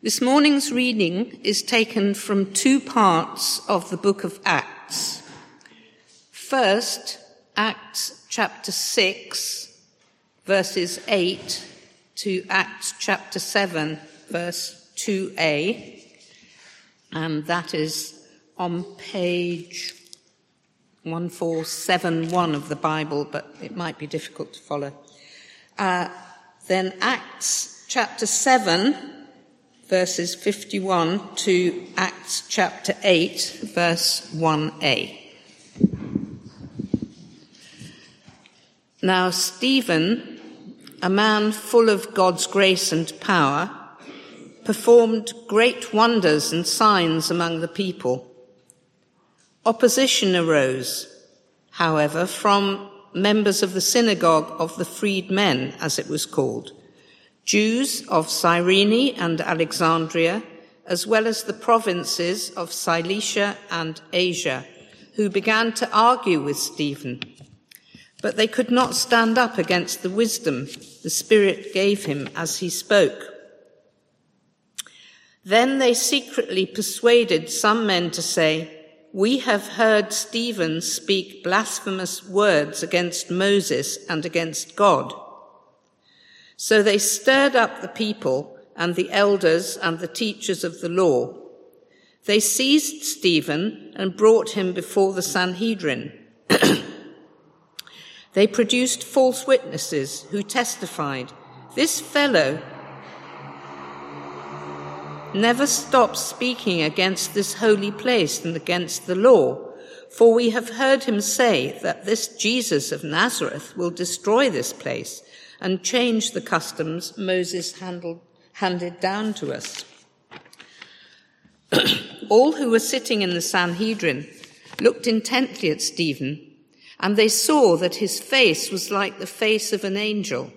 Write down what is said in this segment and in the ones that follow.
This morning's reading is taken from two parts of the book of Acts. First, Acts chapter 6, verses 8 to Acts chapter 7, verse 2a, and that is on page 1471 of the Bible, but it might be difficult to follow. Uh, then Acts chapter 7, verses 51 to Acts chapter 8, verse 1a. Now, Stephen, a man full of God's grace and power, performed great wonders and signs among the people. Opposition arose, however, from members of the synagogue of the freedmen, as it was called Jews of Cyrene and Alexandria, as well as the provinces of Cilicia and Asia, who began to argue with Stephen. But they could not stand up against the wisdom the Spirit gave him as he spoke. Then they secretly persuaded some men to say, We have heard Stephen speak blasphemous words against Moses and against God. So they stirred up the people and the elders and the teachers of the law. They seized Stephen and brought him before the Sanhedrin. they produced false witnesses who testified, This fellow never stops speaking against this holy place and against the law. For we have heard him say that this Jesus of Nazareth will destroy this place and change the customs Moses handled, handed down to us. All who were sitting in the Sanhedrin looked intently at Stephen, and they saw that his face was like the face of an angel.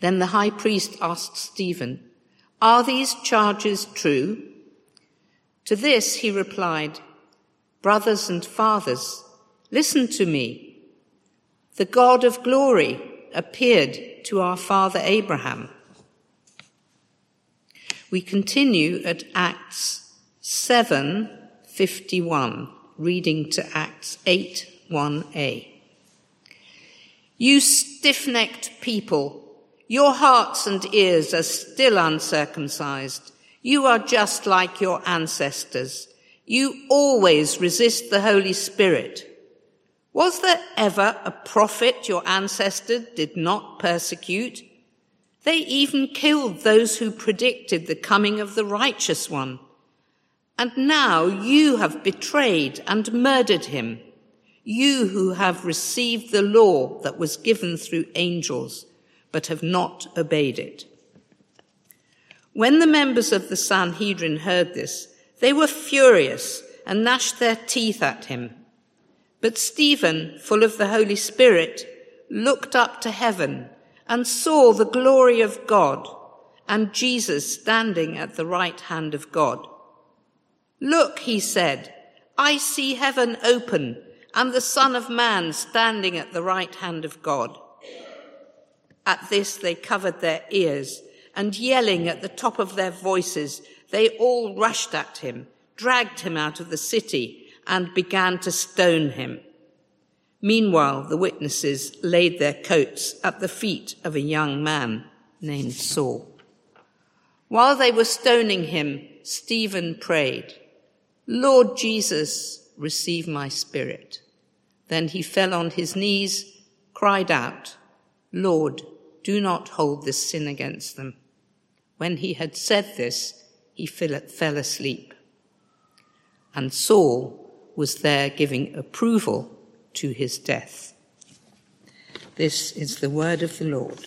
Then the high priest asked Stephen, Are these charges true? To this he replied, Brothers and fathers, listen to me. The God of glory appeared to our father Abraham. We continue at Acts 7:51, reading to Acts 8:1a. You stiff-necked people, your hearts and ears are still uncircumcised. You are just like your ancestors. You always resist the Holy Spirit. Was there ever a prophet your ancestors did not persecute? They even killed those who predicted the coming of the righteous one. And now you have betrayed and murdered him, you who have received the law that was given through angels, but have not obeyed it. When the members of the Sanhedrin heard this, they were furious and gnashed their teeth at him. But Stephen, full of the Holy Spirit, looked up to heaven and saw the glory of God and Jesus standing at the right hand of God. Look, he said, I see heaven open and the Son of Man standing at the right hand of God. At this they covered their ears and yelling at the top of their voices, they all rushed at him, dragged him out of the city and began to stone him. Meanwhile, the witnesses laid their coats at the feet of a young man named Saul. While they were stoning him, Stephen prayed, Lord Jesus, receive my spirit. Then he fell on his knees, cried out, Lord, do not hold this sin against them. When he had said this, he fell asleep. And Saul was there giving approval to his death. This is the word of the Lord.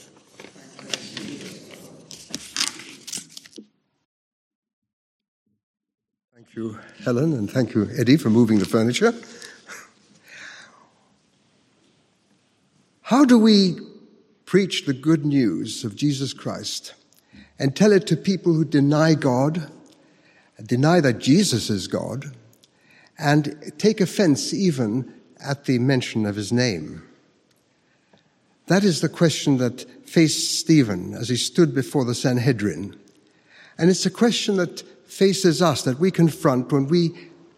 Thank you, Helen, and thank you, Eddie, for moving the furniture. How do we preach the good news of Jesus Christ and tell it to people who deny God, deny that Jesus is God, and take offense even at the mention of his name. That is the question that faced Stephen as he stood before the Sanhedrin. And it's a question that faces us, that we confront when we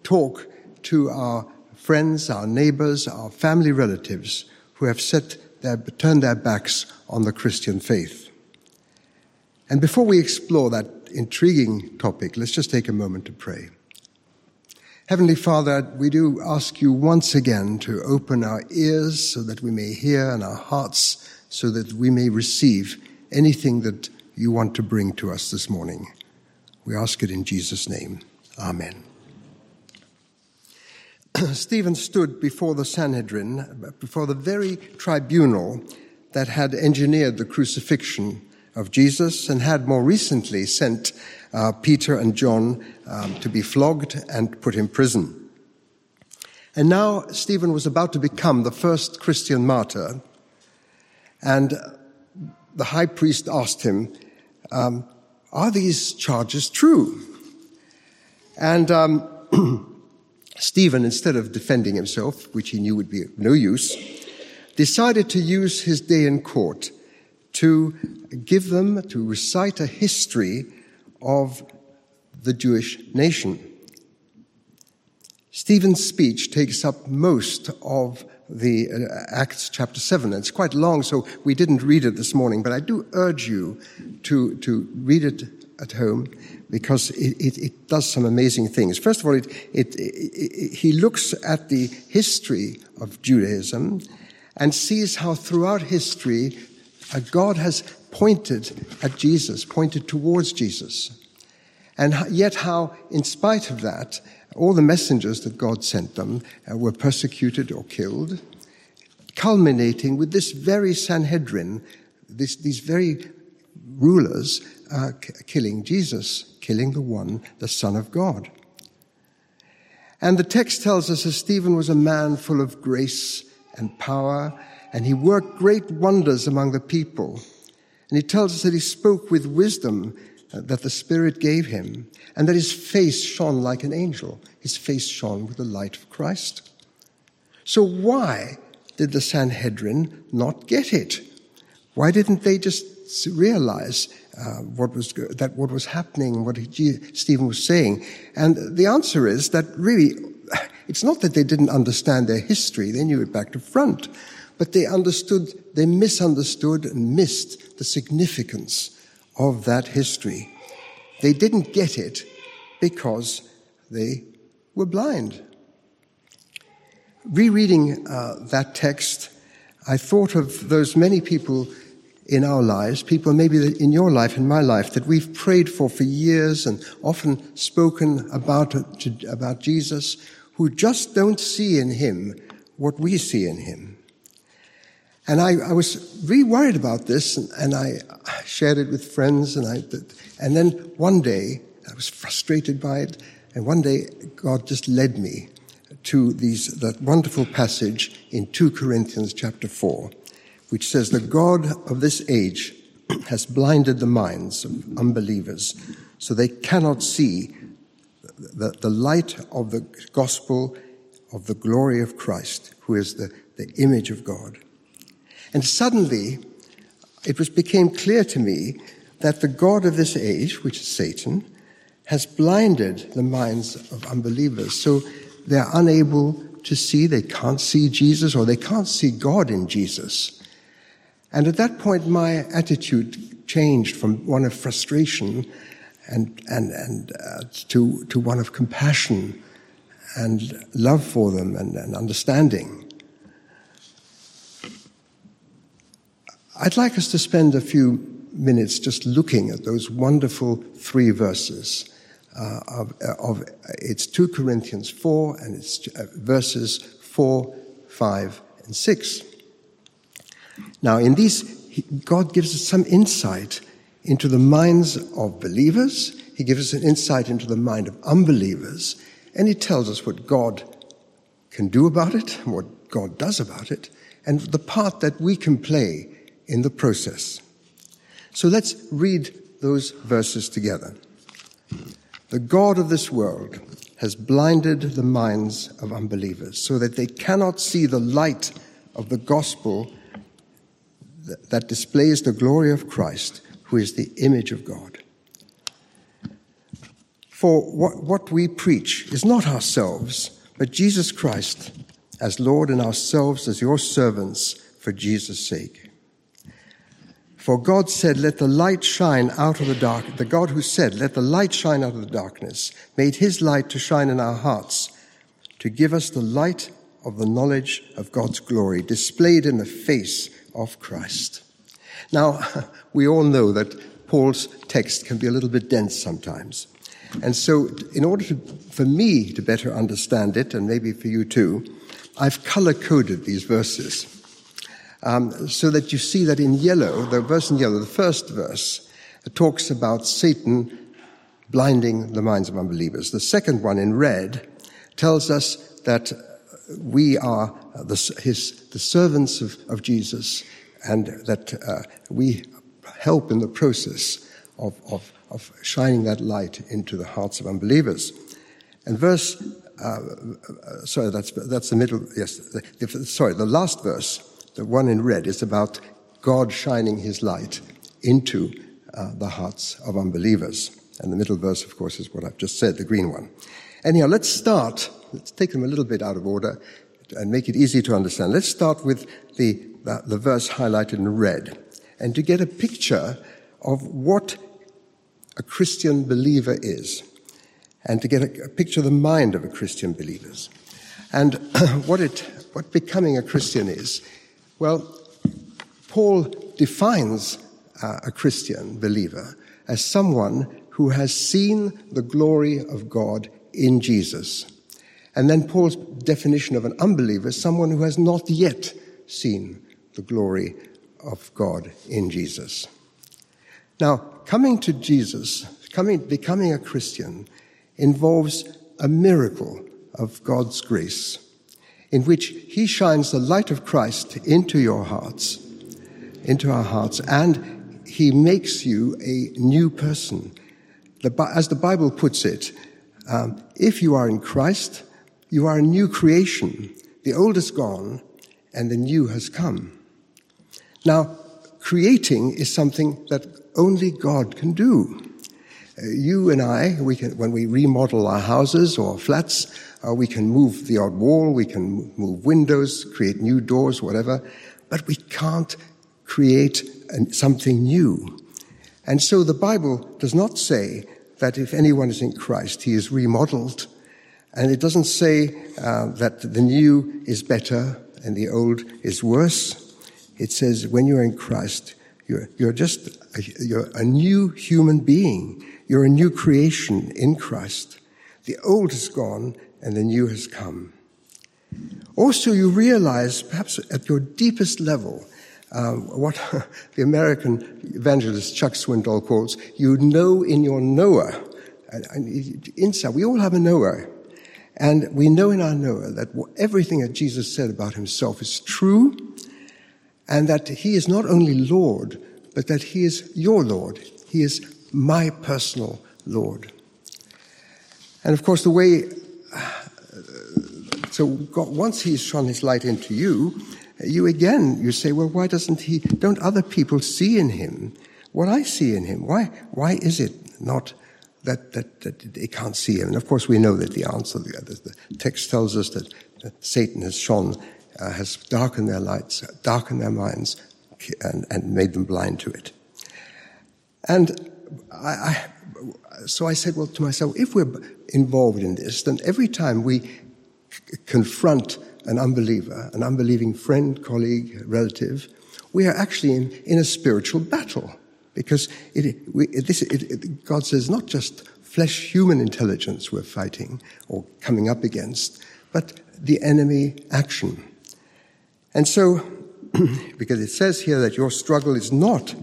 talk to our friends, our neighbors, our family relatives who have set their, turned their backs on the Christian faith. And before we explore that intriguing topic, let's just take a moment to pray. Heavenly Father, we do ask you once again to open our ears so that we may hear and our hearts so that we may receive anything that you want to bring to us this morning. We ask it in Jesus' name. Amen. Stephen stood before the Sanhedrin, before the very tribunal that had engineered the crucifixion of Jesus and had more recently sent uh, Peter and John um, to be flogged and put in prison. And now Stephen was about to become the first Christian martyr, and the high priest asked him, um, Are these charges true? And um, Stephen, instead of defending himself, which he knew would be of no use, decided to use his day in court to give them, to recite a history of the Jewish nation. Stephen's speech takes up most of the uh, Acts chapter 7. It's quite long, so we didn't read it this morning, but I do urge you to, to read it at home because it, it, it does some amazing things. First of all, it, it, he looks at the history of Judaism and sees how throughout history uh, God has pointed at Jesus, pointed towards Jesus. And yet, how, in spite of that, all the messengers that God sent them uh, were persecuted or killed, culminating with this very Sanhedrin, this, these very rulers uh, killing Jesus, killing the one, the Son of God. And the text tells us that Stephen was a man full of grace and power, and he worked great wonders among the people. And he tells us that he spoke with wisdom uh, that the Spirit gave him, and that his face shone like an angel. His face shone with the light of Christ. So why did the Sanhedrin not get it? Why didn't they just realize uh, what was that what was happening, what he, Stephen was saying? And the answer is that really, it's not that they didn't understand their history; they knew it back to front, but they understood, they misunderstood and missed the significance of that history. They didn't get it because they were blind. Rereading uh, that text, I thought of those many people in our lives, people maybe in your life, in my life, that we've prayed for for years and often spoken about, about Jesus, who just don't see in him what we see in him. And I, I was really worried about this, and, and, I shared it with friends, and I, and then one day I was frustrated by it, and one day God just led me to these that wonderful passage in 2 Corinthians chapter 4, which says, "The God of this age has blinded the minds of unbelievers, so they cannot see the, the light of the gospel of the glory of Christ, who is the, the image of God." And suddenly, it was, became clear to me that the God of this age, which is Satan, has blinded the minds of unbelievers. So they're unable to see, they can't see Jesus, or they can't see God in Jesus. And at that point, my attitude changed from one of frustration and, and, and uh, to, to one of compassion and love for them and, and understanding. I'd like us to spend a few minutes just looking at those wonderful three verses. Uh, of, uh, of, it's 2 Corinthians 4 and it's uh, verses 4, 5, and 6. Now, in these, God gives us some insight into the minds of believers. He gives us an insight into the mind of unbelievers. And He tells us what God can do about it, what God does about it, and the part that we can play in the process. So let's read those verses together. The God of this world has blinded the minds of unbelievers so that they cannot see the light of the gospel that displays the glory of Christ, who is the image of God. For what, what we preach is not ourselves, but Jesus Christ as Lord and ourselves as your servants for Jesus' sake. For God said, Let the light shine out of the dark. The God who said, Let the light shine out of the darkness, made his light to shine in our hearts, to give us the light of the knowledge of God's glory displayed in the face of Christ. Now, we all know that Paul's text can be a little bit dense sometimes. And so, in order to, for me to better understand it, and maybe for you too, I've color coded these verses um, so that you see that in yellow, the verse in yellow, the first verse, talks about Satan blinding the minds of unbelievers. The second one in red tells us that we are the, his, the servants of, of Jesus and that uh, we help in the process of, of, of shining that light into the hearts of unbelievers. And verse, uh, sorry, that's, that's the middle, yes, the, the, sorry, the last verse, the one in red, is about God shining his light into uh, the hearts of unbelievers. And the middle verse, of course, is what I've just said, the green one. Anyhow, let's start, let's take them a little bit out of order and make it easy to understand. Let's start with the, the, verse highlighted in red and to get a picture of what a Christian believer is and to get a, a picture of the mind of a Christian believer. And what it, what becoming a Christian is, well, Paul defines uh, a Christian believer as someone who has seen the glory of God in Jesus. And then Paul's definition of an unbeliever is someone who has not yet seen the glory of God in Jesus. Now, coming to Jesus, coming, becoming a Christian, involves a miracle of God's grace in which He shines the light of Christ into your hearts, into our hearts, and He makes you a new person. as the Bible puts it, um, if you are in Christ, you are a new creation. The old is gone and the new has come. Now, creating is something that only God can do. Uh, you and I, we can, when we remodel our houses or flats, uh, we can move the odd wall, we can move windows, create new doors, whatever, but we can't create something new. And so the Bible does not say that if anyone is in Christ, he is remodeled. And it doesn't say uh, that the new is better and the old is worse. It says when you're in Christ, you're, you're just a, you're a new human being. You're a new creation in Christ. The old is gone and the new has come. Also, you realize, perhaps at your deepest level, um, what the American evangelist Chuck Swindoll calls, you know in your knower. inside, we all have a knower. And we know in our knower that everything that Jesus said about himself is true, and that he is not only Lord, but that he is your Lord. He is my personal Lord. And of course, the way, so God, once he's shone his light into you, you again, you say, well, why doesn't he, don't other people see in him what I see in him? Why, why is it not that, that, that they can't see him? And of course, we know that the answer, the, the text tells us that, that Satan has shone, uh, has darkened their lights, darkened their minds, and, and made them blind to it. And I, I, so I said, well, to myself, if we're involved in this, then every time we c- confront an unbeliever, an unbelieving friend, colleague, relative, we are actually in, in a spiritual battle. Because it, we, this, it, God says not just flesh human intelligence we're fighting or coming up against, but the enemy action. And so, because it says here that your struggle is not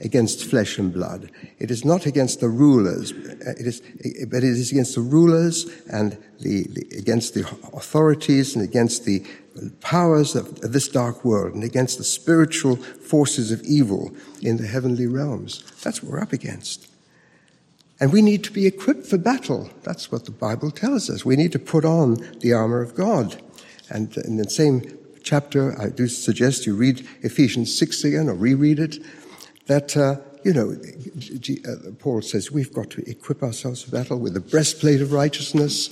against flesh and blood. It is not against the rulers, uh, it is, uh, but it is against the rulers and the, the, against the authorities and against the powers of, of this dark world and against the spiritual forces of evil in the heavenly realms. That's what we're up against. And we need to be equipped for battle. That's what the Bible tells us. We need to put on the armor of God. And in the same chapter, I do suggest you read Ephesians 6 again or reread it that uh, you know, uh, Paul says we've got to equip ourselves for battle with the breastplate of righteousness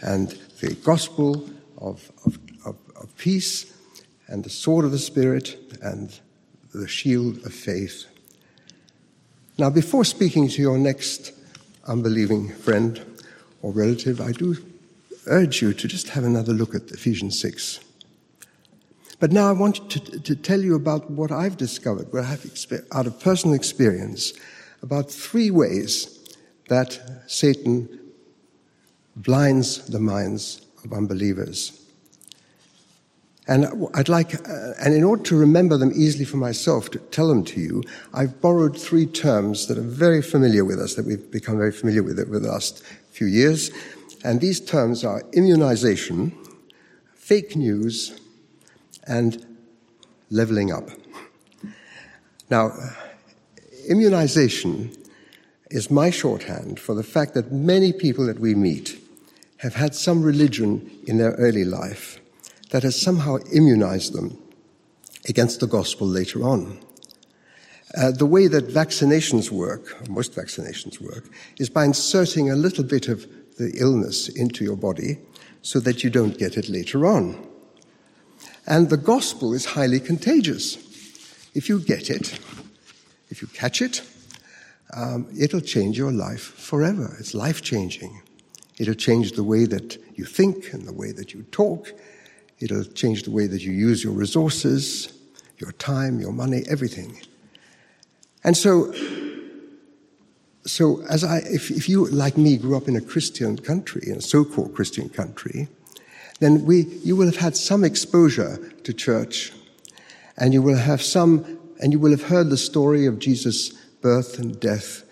and the gospel of, of, of, of peace and the sword of the Spirit and the shield of faith. Now, before speaking to your next unbelieving friend or relative, I do urge you to just have another look at Ephesians 6. But now I want to, to tell you about what I've discovered, what I have out of personal experience, about three ways that Satan blinds the minds of unbelievers. And I'd like, uh, and in order to remember them easily for myself, to tell them to you, I've borrowed three terms that are very familiar with us, that we've become very familiar with over the last few years. And these terms are immunization, fake news, and leveling up. Now, immunization is my shorthand for the fact that many people that we meet have had some religion in their early life that has somehow immunized them against the gospel later on. Uh, the way that vaccinations work, most vaccinations work, is by inserting a little bit of the illness into your body so that you don't get it later on. And the gospel is highly contagious. If you get it, if you catch it, um, it'll change your life forever. It's life changing. It'll change the way that you think and the way that you talk. It'll change the way that you use your resources, your time, your money, everything. And so, so as I, if, if you, like me, grew up in a Christian country, in a so-called Christian country, then we, you will have had some exposure to church, and you will have some, and you will have heard the story of Jesus' birth and death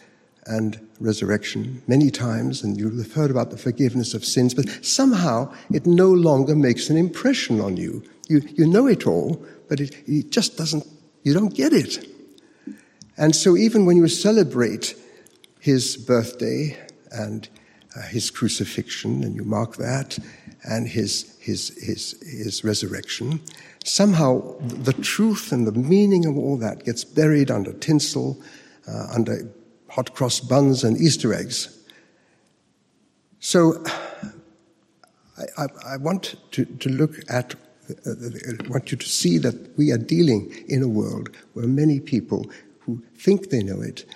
and resurrection many times, and you'll have heard about the forgiveness of sins, but somehow it no longer makes an impression on you. You, you know it all, but it, it just doesn't, you don't get it. And so even when you celebrate his birthday and uh, his crucifixion, and you mark that, and his, his, his, his resurrection, somehow the truth and the meaning of all that gets buried under tinsel, uh, under hot cross buns and Easter eggs. So I, I, I want to, to look at, uh, I want you to see that we are dealing in a world where many people who think they know it,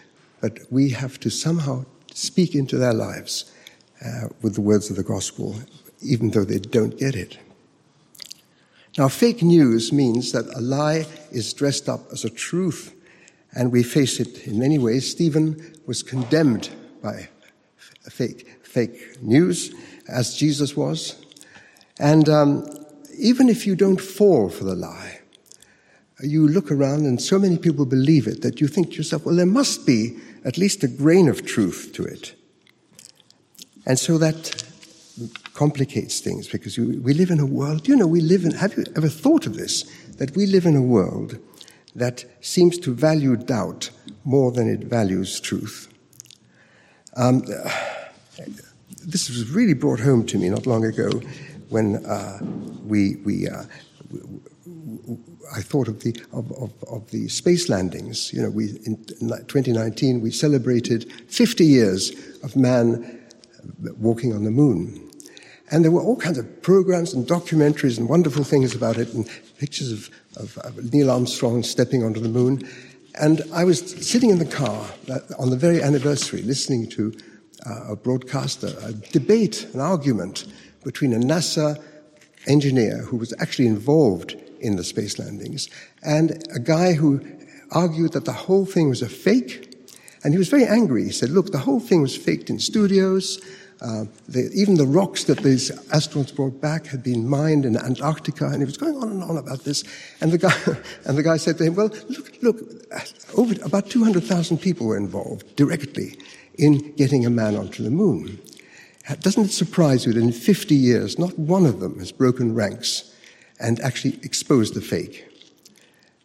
but we have to somehow speak into their lives uh, with the words of the gospel even though they don't get it. Now, fake news means that a lie is dressed up as a truth, and we face it in many ways. Stephen was condemned by fake, fake news, as Jesus was. And um, even if you don't fall for the lie, you look around and so many people believe it that you think to yourself, well, there must be at least a grain of truth to it. And so that complicates things because we live in a world, you know, we live in, have you ever thought of this? That we live in a world that seems to value doubt more than it values truth. Um, this was really brought home to me not long ago when uh, we, we, uh, I thought of the, of, of, of, the space landings. You know, we, in 2019, we celebrated 50 years of man walking on the moon. And there were all kinds of programs and documentaries and wonderful things about it, and pictures of, of, of Neil Armstrong stepping onto the moon. And I was sitting in the car uh, on the very anniversary, listening to uh, a broadcast, a, a debate, an argument between a NASA engineer who was actually involved in the space landings and a guy who argued that the whole thing was a fake. And he was very angry. He said, Look, the whole thing was faked in studios. Uh, the, even the rocks that these astronauts brought back had been mined in Antarctica, and he was going on and on about this. And the guy, and the guy said to him, "Well, look, look, over, about 200,000 people were involved directly in getting a man onto the moon. Doesn't it surprise you that in 50 years, not one of them has broken ranks and actually exposed the fake?"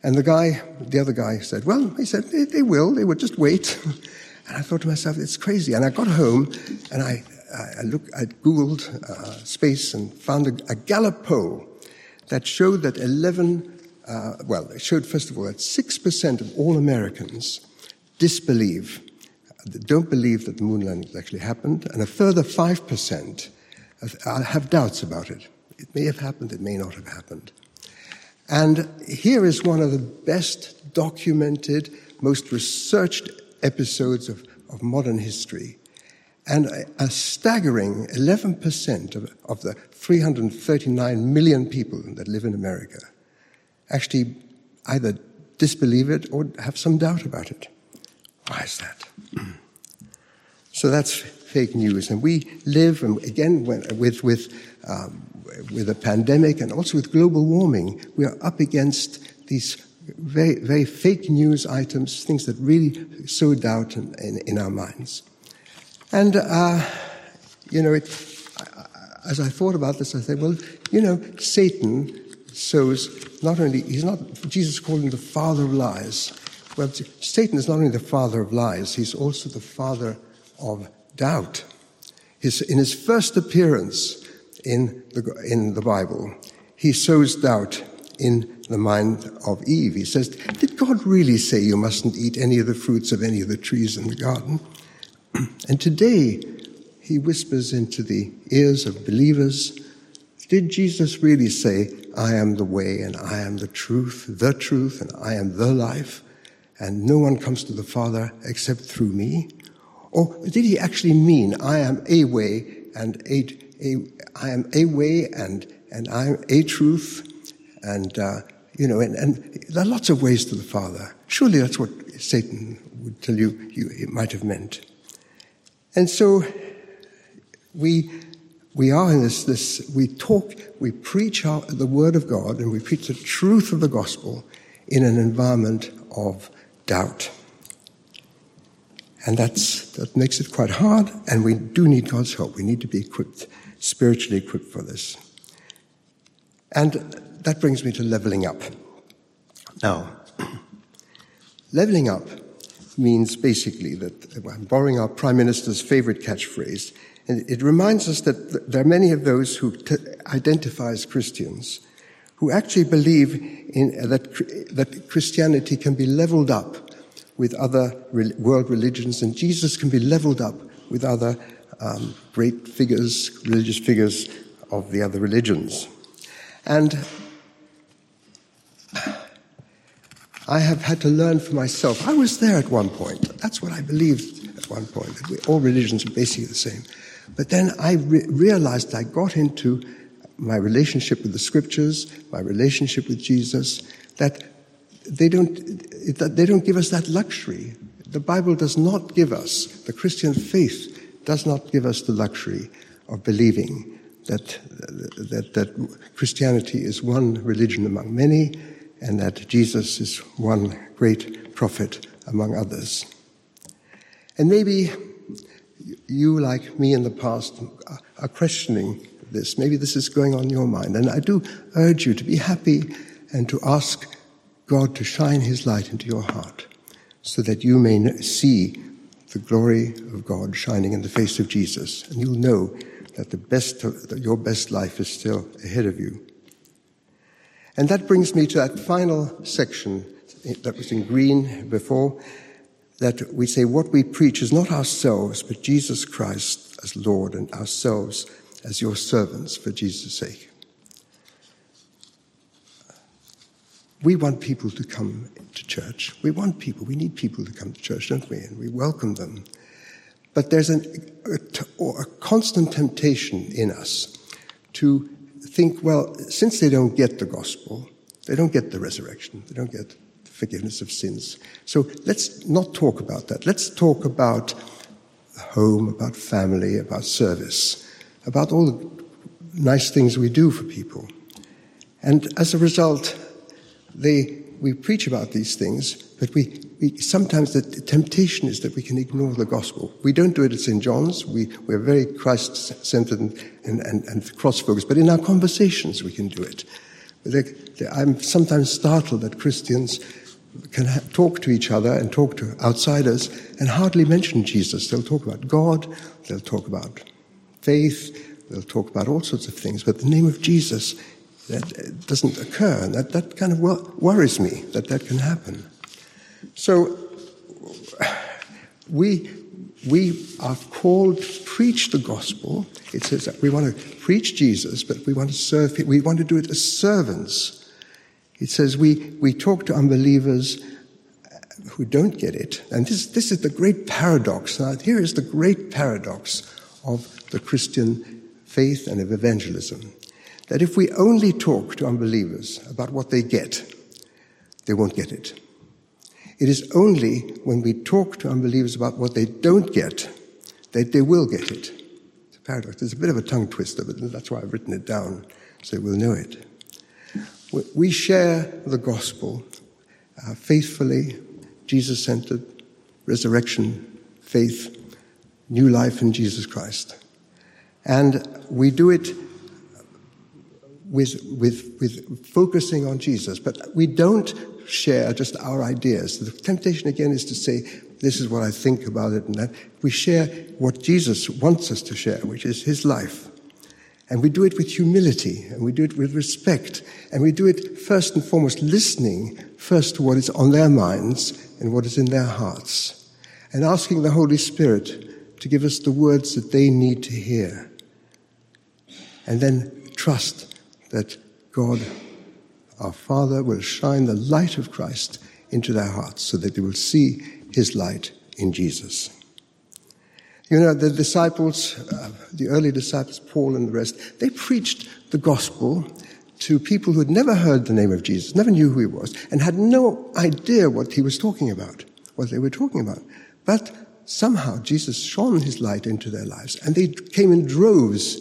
And the guy, the other guy, said, "Well, he said they, they will. They would just wait." And I thought to myself, it's crazy. And I got home and I, I, look, I Googled uh, space and found a, a, Gallup poll that showed that 11, uh, well, it showed, first of all, that 6% of all Americans disbelieve, don't believe that the moon landing actually happened, and a further 5% have doubts about it. It may have happened, it may not have happened. And here is one of the best documented, most researched episodes of, of modern history. And a, a staggering 11% of, of the 339 million people that live in America actually either disbelieve it or have some doubt about it. Why is that? so that's fake news. And we live, and again, with, with, um, with a pandemic and also with global warming, we are up against these very, very fake news items, things that really sow doubt in, in, in our minds. And, uh, you know, it, as I thought about this, I said, well, you know, Satan sows not only, he's not, Jesus called him the father of lies. Well, Satan is not only the father of lies, he's also the father of doubt. His, in his first appearance in the, in the Bible, he sows doubt in the mind of Eve. He says, Did God really say you mustn't eat any of the fruits of any of the trees in the garden? and today, he whispers into the ears of believers Did Jesus really say, I am the way and I am the truth, the truth, and I am the life, and no one comes to the Father except through me? Or did he actually mean, I am a way and a, a I am a way and, and I am a truth, and, uh, you know, and, and, there are lots of ways to the Father. Surely that's what Satan would tell you, you it might have meant. And so we, we are in this, this, we talk, we preach our, the Word of God and we preach the truth of the gospel in an environment of doubt. And that's, that makes it quite hard, and we do need God's help. We need to be equipped, spiritually equipped for this. And that brings me to leveling up. Now, leveling up means basically that I'm borrowing our Prime Minister's favorite catchphrase, and it reminds us that there are many of those who t- identify as Christians who actually believe in, uh, that, that Christianity can be leveled up with other re- world religions, and Jesus can be leveled up with other um, great figures, religious figures of the other religions. And I have had to learn for myself. I was there at one point. That's what I believed at one point, all religions are basically the same. But then I re- realized I got into my relationship with the scriptures, my relationship with Jesus, that they don't, that they don't give us that luxury. The Bible does not give us, the Christian faith does not give us the luxury of believing that, that, that Christianity is one religion among many and that Jesus is one great prophet among others. And maybe you, like me in the past, are questioning this. Maybe this is going on in your mind. And I do urge you to be happy and to ask God to shine his light into your heart so that you may see the glory of God shining in the face of Jesus. And you'll know that the best, that your best life is still ahead of you. And that brings me to that final section that was in green before, that we say what we preach is not ourselves, but Jesus Christ as Lord and ourselves as your servants for Jesus' sake. We want people to come to church. We want people, we need people to come to church, don't we? And we welcome them. But there's an, a, a constant temptation in us to think, well, since they don't get the gospel, they don't get the resurrection, they don't get the forgiveness of sins. So let's not talk about that. Let's talk about home, about family, about service, about all the nice things we do for people. And as a result, they, we preach about these things, but we, we, sometimes the temptation is that we can ignore the gospel. We don't do it at St. John's. We, we're very Christ centered and, and, and, cross focused, but in our conversations we can do it. I'm sometimes startled that Christians can ha- talk to each other and talk to outsiders and hardly mention Jesus. They'll talk about God, they'll talk about faith, they'll talk about all sorts of things, but the name of Jesus that doesn't occur. And that, that kind of worries me that that can happen. So, we, we are called to preach the gospel. It says that we want to preach Jesus, but we want to serve, we want to do it as servants. It says we, we talk to unbelievers who don't get it. And this, this is the great paradox. Now, here is the great paradox of the Christian faith and of evangelism. That if we only talk to unbelievers about what they get, they won't get it. It is only when we talk to unbelievers about what they don't get that they will get it. It's a paradox. It's a bit of a tongue twister, but that's why I've written it down, so we'll know it. We share the gospel uh, faithfully, Jesus centered, resurrection, faith, new life in Jesus Christ. And we do it with, with, with focusing on Jesus, but we don't share just our ideas. The temptation again is to say, this is what I think about it and that. We share what Jesus wants us to share, which is his life. And we do it with humility and we do it with respect. And we do it first and foremost listening first to what is on their minds and what is in their hearts. And asking the Holy Spirit to give us the words that they need to hear. And then trust that God our Father will shine the light of Christ into their hearts so that they will see his light in Jesus. You know, the disciples, uh, the early disciples, Paul and the rest, they preached the gospel to people who had never heard the name of Jesus, never knew who he was, and had no idea what he was talking about, what they were talking about. But somehow Jesus shone his light into their lives, and they came in droves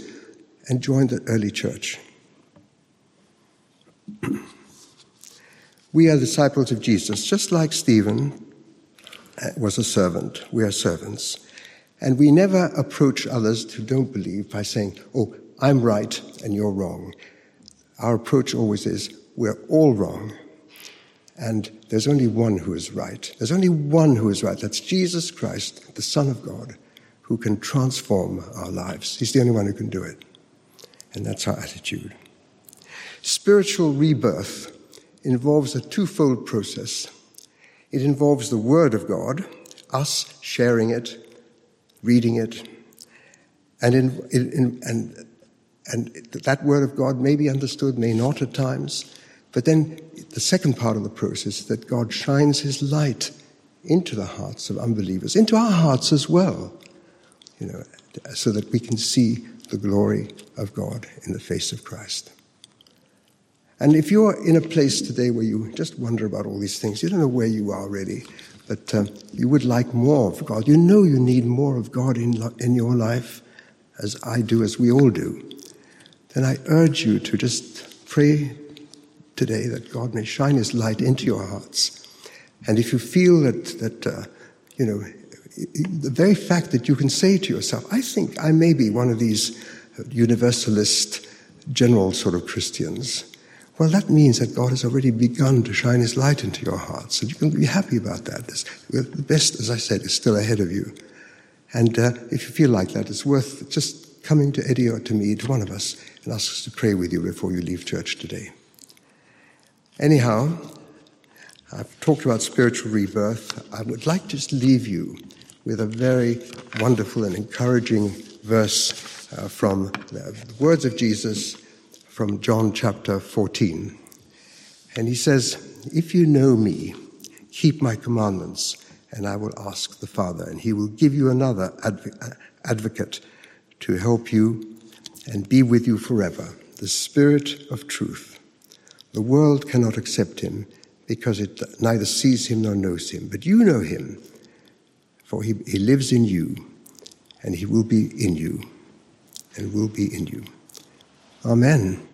and joined the early church. we are disciples of Jesus, just like Stephen uh, was a servant. We are servants. And we never approach others who don't believe by saying, Oh, I'm right and you're wrong. Our approach always is, We're all wrong. And there's only one who is right. There's only one who is right. That's Jesus Christ, the Son of God, who can transform our lives. He's the only one who can do it. And that's our attitude. Spiritual rebirth involves a twofold process. It involves the Word of God, us sharing it, reading it, and, in, in, and, and that Word of God may be understood, may not at times. But then the second part of the process is that God shines His light into the hearts of unbelievers, into our hearts as well, you know, so that we can see the glory of God in the face of Christ. And if you're in a place today where you just wonder about all these things, you don't know where you are really, but um, you would like more of God, you know you need more of God in, in your life, as I do, as we all do, then I urge you to just pray today that God may shine His light into your hearts. And if you feel that, that uh, you know, the very fact that you can say to yourself, I think I may be one of these universalist, general sort of Christians well, that means that God has already begun to shine His light into your heart. So you can be happy about that. The best, as I said, is still ahead of you. And uh, if you feel like that, it's worth just coming to Eddie or to me, to one of us, and ask us to pray with you before you leave church today. Anyhow, I've talked about spiritual rebirth. I would like to just leave you with a very wonderful and encouraging verse uh, from the words of Jesus from John chapter 14. And he says, If you know me, keep my commandments, and I will ask the Father, and he will give you another adv- uh, advocate to help you and be with you forever, the Spirit of truth. The world cannot accept him because it neither sees him nor knows him, but you know him, for he, he lives in you, and he will be in you, and will be in you. Amen.